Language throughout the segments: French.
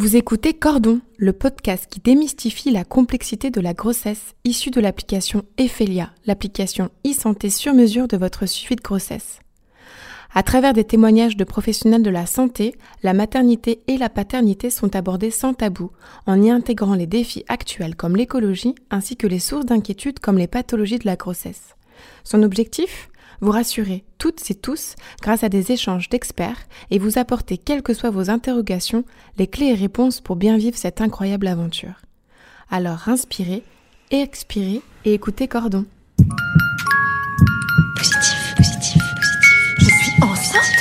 Vous écoutez Cordon, le podcast qui démystifie la complexité de la grossesse issue de l'application Ephelia, l'application e-santé sur mesure de votre suivi de grossesse. À travers des témoignages de professionnels de la santé, la maternité et la paternité sont abordées sans tabou, en y intégrant les défis actuels comme l'écologie ainsi que les sources d'inquiétude comme les pathologies de la grossesse. Son objectif? Vous rassurer toutes et tous grâce à des échanges d'experts et vous apporter, quelles que soient vos interrogations, les clés et réponses pour bien vivre cette incroyable aventure. Alors inspirez, expirez et écoutez Cordon. Positif, positif, positif. Je suis enceinte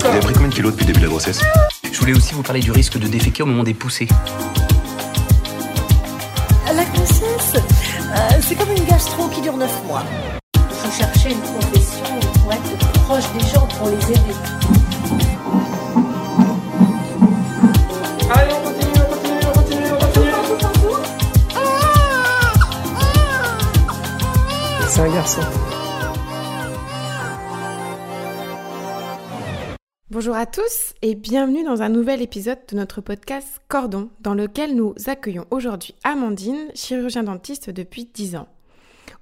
Vous avez pris combien de kilos depuis le début de la grossesse? Je voulais aussi vous parler du risque de déféquer au moment des poussées. C'est comme une gastro qui dure 9 mois. Il faut chercher une profession pour être proche des gens, pour les aider. Allez, on continue, on continue, on continue, on continue. C'est un garçon. Bonjour à tous et bienvenue dans un nouvel épisode de notre podcast Cordon, dans lequel nous accueillons aujourd'hui Amandine, chirurgien dentiste depuis 10 ans.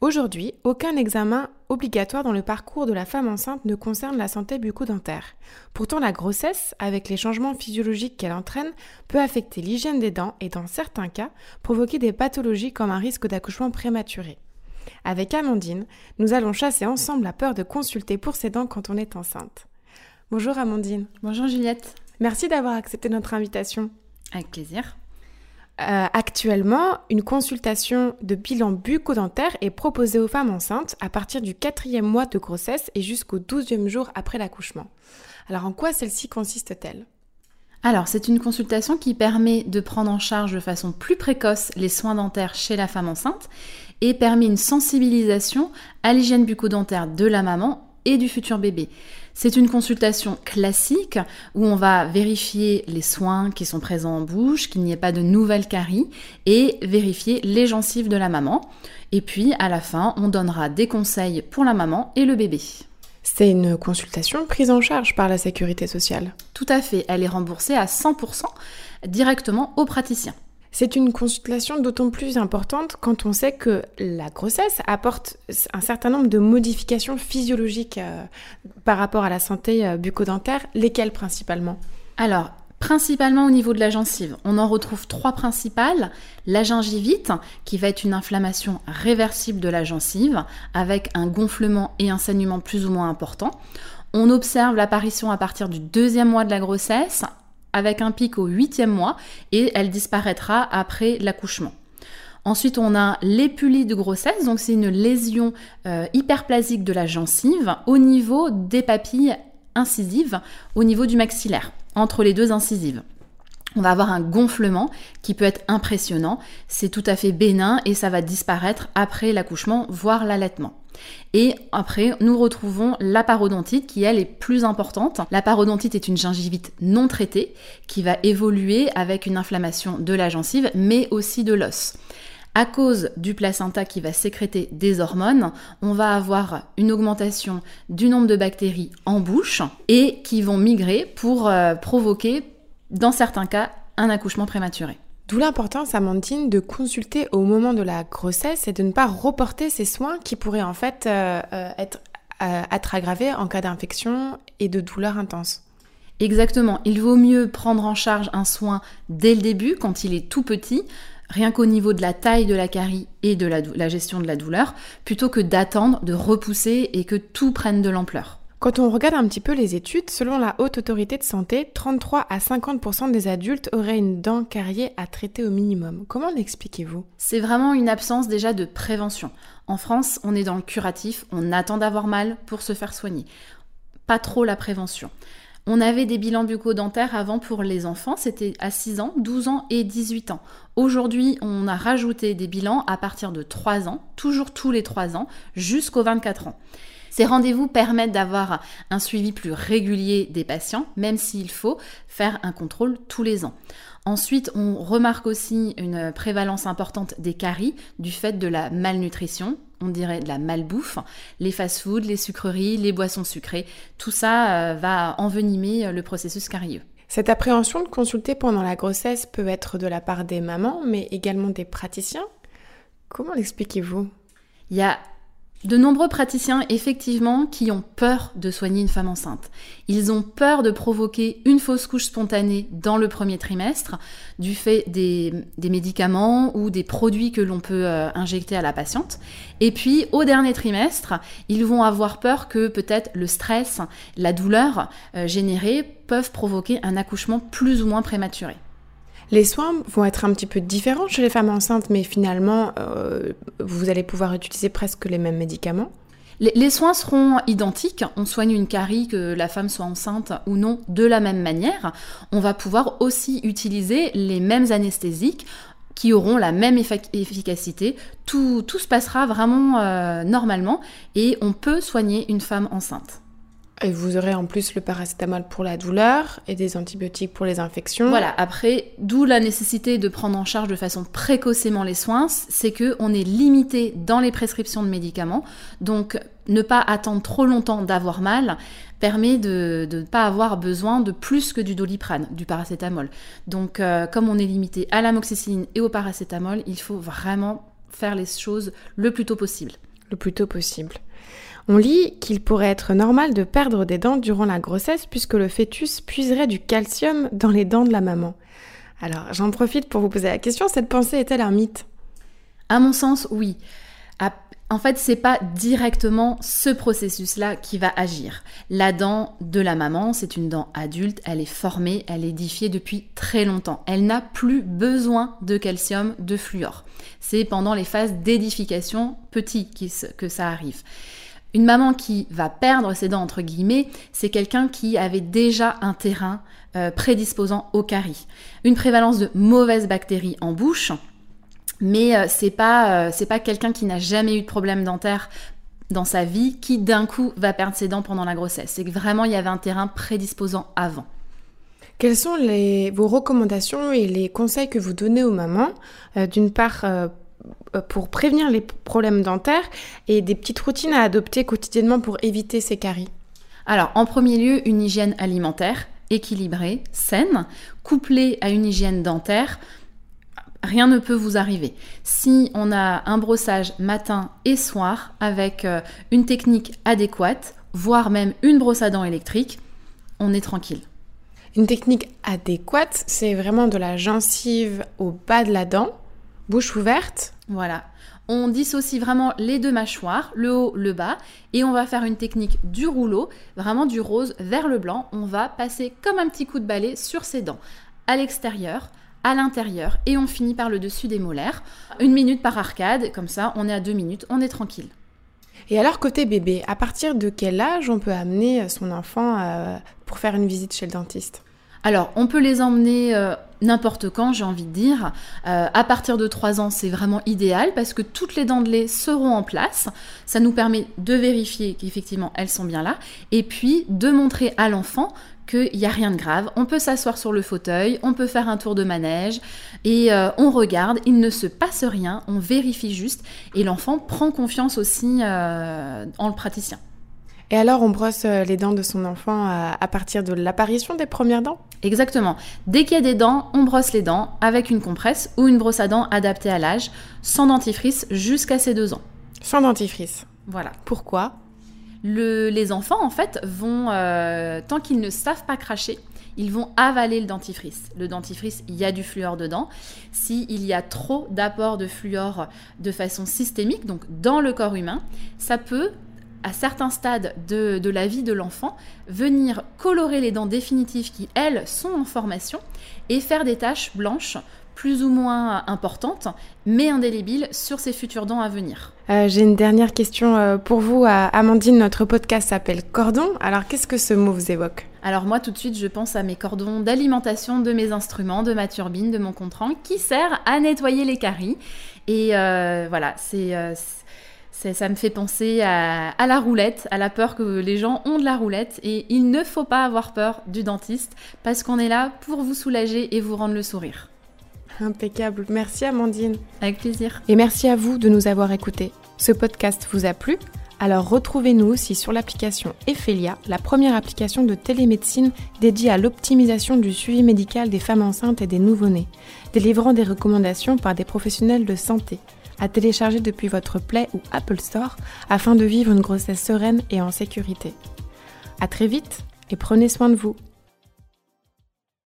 Aujourd'hui, aucun examen obligatoire dans le parcours de la femme enceinte ne concerne la santé bucco-dentaire. Pourtant, la grossesse, avec les changements physiologiques qu'elle entraîne, peut affecter l'hygiène des dents et dans certains cas, provoquer des pathologies comme un risque d'accouchement prématuré. Avec Amandine, nous allons chasser ensemble la peur de consulter pour ses dents quand on est enceinte. Bonjour Amandine. Bonjour Juliette. Merci d'avoir accepté notre invitation. Avec plaisir. Euh, actuellement, une consultation de bilan bucco-dentaire est proposée aux femmes enceintes à partir du quatrième mois de grossesse et jusqu'au douzième jour après l'accouchement. Alors en quoi celle-ci consiste-t-elle? Alors, c'est une consultation qui permet de prendre en charge de façon plus précoce les soins dentaires chez la femme enceinte et permet une sensibilisation à l'hygiène bucco-dentaire de la maman et du futur bébé. C'est une consultation classique où on va vérifier les soins qui sont présents en bouche, qu'il n'y ait pas de nouvelles caries et vérifier les gencives de la maman. Et puis à la fin, on donnera des conseils pour la maman et le bébé. C'est une consultation prise en charge par la sécurité sociale. Tout à fait, elle est remboursée à 100% directement au praticien. C'est une consultation d'autant plus importante quand on sait que la grossesse apporte un certain nombre de modifications physiologiques euh, par rapport à la santé euh, bucco-dentaire, lesquelles principalement? Alors, principalement au niveau de la gencive. On en retrouve trois principales. La gingivite, qui va être une inflammation réversible de la gencive, avec un gonflement et un saignement plus ou moins important. On observe l'apparition à partir du deuxième mois de la grossesse, avec un pic au huitième mois, et elle disparaîtra après l'accouchement. Ensuite, on a l'épulie de grossesse, donc c'est une lésion euh, hyperplasique de la gencive au niveau des papilles incisives, au niveau du maxillaire, entre les deux incisives. On va avoir un gonflement qui peut être impressionnant, c'est tout à fait bénin et ça va disparaître après l'accouchement, voire l'allaitement. Et après, nous retrouvons la parodontite qui, elle, est plus importante. La parodontite est une gingivite non traitée qui va évoluer avec une inflammation de la gencive, mais aussi de l'os. À cause du placenta qui va sécréter des hormones, on va avoir une augmentation du nombre de bactéries en bouche et qui vont migrer pour euh, provoquer, dans certains cas, un accouchement prématuré. D'où l'importance, Amandine, de consulter au moment de la grossesse et de ne pas reporter ces soins qui pourraient en fait euh, euh, être, euh, être aggravés en cas d'infection et de douleur intense. Exactement, il vaut mieux prendre en charge un soin dès le début, quand il est tout petit, rien qu'au niveau de la taille de la carie et de la gestion de la douleur, plutôt que d'attendre, de repousser et que tout prenne de l'ampleur. Quand on regarde un petit peu les études, selon la Haute Autorité de Santé, 33 à 50% des adultes auraient une dent carriée à traiter au minimum. Comment l'expliquez-vous? C'est vraiment une absence déjà de prévention. En France, on est dans le curatif, on attend d'avoir mal pour se faire soigner. Pas trop la prévention. On avait des bilans bucco-dentaires avant pour les enfants, c'était à 6 ans, 12 ans et 18 ans. Aujourd'hui, on a rajouté des bilans à partir de 3 ans, toujours tous les 3 ans, jusqu'aux 24 ans. Ces rendez-vous permettent d'avoir un suivi plus régulier des patients, même s'il faut faire un contrôle tous les ans. Ensuite, on remarque aussi une prévalence importante des caries du fait de la malnutrition. on dirait de la malbouffe, les fast-foods, les sucreries, les boissons sucrées, tout ça euh, va envenimer le processus carieux. Cette appréhension de consulter pendant la grossesse peut être de la part des mamans, mais également des praticiens. Comment l'expliquez-vous? Il y a de nombreux praticiens, effectivement, qui ont peur de soigner une femme enceinte. Ils ont peur de provoquer une fausse couche spontanée dans le premier trimestre, du fait des, médicaments ou des produits que l'on peut euh, injecter à la patiente. Et puis, au dernier trimestre, ils vont avoir peur que peut-être le stress, la douleur euh, générée peuvent provoquer un accouchement plus ou moins prématuré. Les soins vont être un petit peu différents chez les femmes enceintes, mais finalement, euh, vous allez pouvoir utiliser presque les mêmes médicaments. Les, soins seront identiques. On soigne une carie, que la femme soit enceinte ou non, de la même manière. On va pouvoir aussi utiliser les mêmes anesthésiques qui auront la même efficacité. Tout, tout, se passera vraiment euh, normalement et on peut soigner une femme enceinte. Et vous aurez en plus le paracétamol pour la douleur et des antibiotiques pour les infections. Voilà, après, d'où la nécessité de prendre en charge de façon précocement les soins, c'est que on est limité dans les prescriptions de médicaments. Donc, ne pas attendre trop longtemps d'avoir mal permet de ne pas avoir besoin de plus que du doliprane, du paracétamol. Donc, euh, comme on est limité à l'amoxicilline et au paracétamol, il faut vraiment faire les choses le plus tôt possible. Le plus tôt possible. On lit qu'il pourrait être normal de perdre des dents durant la grossesse puisque le fœtus puiserait du calcium dans les dents de la maman. Alors, j'en profite pour vous poser la question, cette pensée est-elle un mythe? À mon sens, oui. En fait, c'est pas directement ce processus-là qui va agir. La dent de la maman, c'est une dent adulte, elle est formée, elle est édifiée depuis très longtemps. Elle n'a plus besoin de calcium, de fluor. C'est pendant les phases d'édification petit que ça arrive. Une maman qui va perdre ses dents, entre guillemets, c'est quelqu'un qui avait déjà un terrain euh, prédisposant au carie. Une prévalence de mauvaises bactéries en bouche, mais euh, c'est pas, euh, c'est pas quelqu'un qui n'a jamais eu de problème dentaire dans sa vie qui d'un coup va perdre ses dents pendant la grossesse. C'est que vraiment il y avait un terrain prédisposant avant. Quelles sont les, vos recommandations et les conseils que vous donnez aux mamans D'une part, euh, pour prévenir les problèmes dentaires et des petites routines à adopter quotidiennement pour éviter ces caries? Alors, en premier lieu, une hygiène alimentaire équilibrée, saine, couplée à une hygiène dentaire. Rien ne peut vous arriver. Si on a un brossage matin et soir avec euh, une technique adéquate, voire même une brosse à dents électrique, on est tranquille. Une technique adéquate, c'est vraiment de la gencive au bas de la dent, bouche ouverte, voilà. On dissocie vraiment les deux mâchoires, le haut, le bas, et on va faire une technique du rouleau, vraiment du rose vers le blanc. On va passer comme un petit coup de balai sur ses dents, à l'extérieur, à l'intérieur, et on finit par le dessus des molaires. Une minute par arcade, comme ça, on est à deux minutes, on est tranquille. Et alors côté bébé, à partir de quel âge on peut amener son enfant euh, pour faire une visite chez le dentiste? Alors, on peut les emmener euh, n'importe quand, j'ai envie de dire. Euh, à partir de 3 ans, c'est vraiment idéal parce que toutes les dents de lait seront en place. Ça nous permet de vérifier qu'effectivement elles sont bien là et puis de montrer à l'enfant qu'il n'y a rien de grave. On peut s'asseoir sur le fauteuil, on peut faire un tour de manège et euh, on regarde, il ne se passe rien, on vérifie juste et l'enfant prend confiance aussi en le praticien. Et alors, on brosse euh, les dents de son enfant à, partir de l'apparition des premières dents? Exactement. Dès qu'il y a des dents, on brosse les dents avec une compresse ou une brosse à dents adaptée à l'âge, sans dentifrice jusqu'à ses deux ans. Sans dentifrice Voilà. Pourquoi? Les enfants, en fait, vont, euh, tant qu'ils ne savent pas cracher, ils vont avaler le dentifrice. Le dentifrice, il y a du fluor dedans. S'il y a trop d'apport de fluor de façon systémique, donc dans le corps humain, ça peut à certains stades de, la vie de l'enfant, venir colorer les dents définitives qui, elles, sont en formation et faire des taches blanches plus ou moins importantes, mais indélébiles sur ces futures dents à venir. Euh, j'ai une dernière question euh, pour vous. Amandine, notre podcast s'appelle Cordon. Alors, qu'est-ce que ce mot vous évoque? Alors moi tout de suite je pense à mes cordons d'alimentation de mes instruments, de ma turbine, de mon contrant qui sert à nettoyer les caries. Et euh, voilà, c'est ça me fait penser à, la roulette, à la peur que les gens ont de la roulette. Et il ne faut pas avoir peur du dentiste parce qu'on est là pour vous soulager et vous rendre le sourire. Impeccable. Merci Amandine. Avec plaisir. Et merci à vous de nous avoir écoutés. Ce podcast vous a plu? Alors retrouvez-nous aussi sur l'application Ephelia, la première application de télémédecine dédiée à l'optimisation du suivi médical des femmes enceintes et des nouveau-nés, délivrant des recommandations par des professionnels de santé, à télécharger depuis votre Play ou Apple Store afin de vivre une grossesse sereine et en sécurité. À très vite et prenez soin de vous.